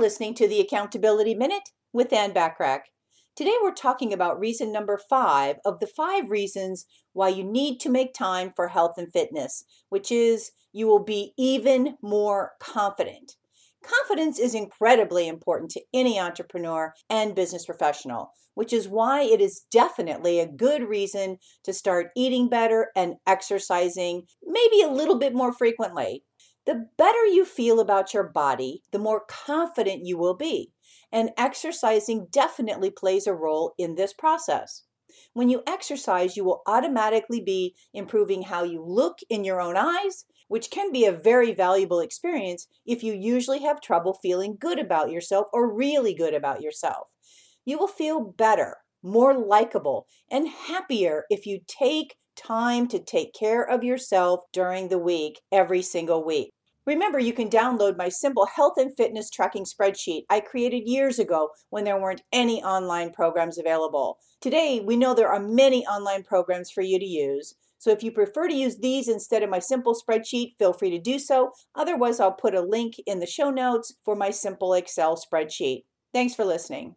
listening to the Accountability Minute with Ann Bachrach. Today we're talking about reason number five of the five reasons why you need to make time for health and fitness, which is you will be even more confident. Confidence is incredibly important to any entrepreneur and business professional, which is why it is definitely a good reason to start eating better and exercising maybe a little bit more frequently. The better you feel about your body, the more confident you will be. And exercising definitely plays a role in this process. When you exercise, you will automatically be improving how you look in your own eyes, which can be a very valuable experience if you usually have trouble feeling good about yourself or really good about yourself. You will feel better, more likable, and happier if you take time to take care of yourself during the week, every single week. Remember, you can download my simple health and fitness tracking spreadsheet I created years ago when there weren't any online programs available. Today, we know there are many online programs for you to use. So if you prefer to use these instead of my simple spreadsheet, feel free to do so. Otherwise, I'll put a link in the show notes for my simple Excel spreadsheet. Thanks for listening.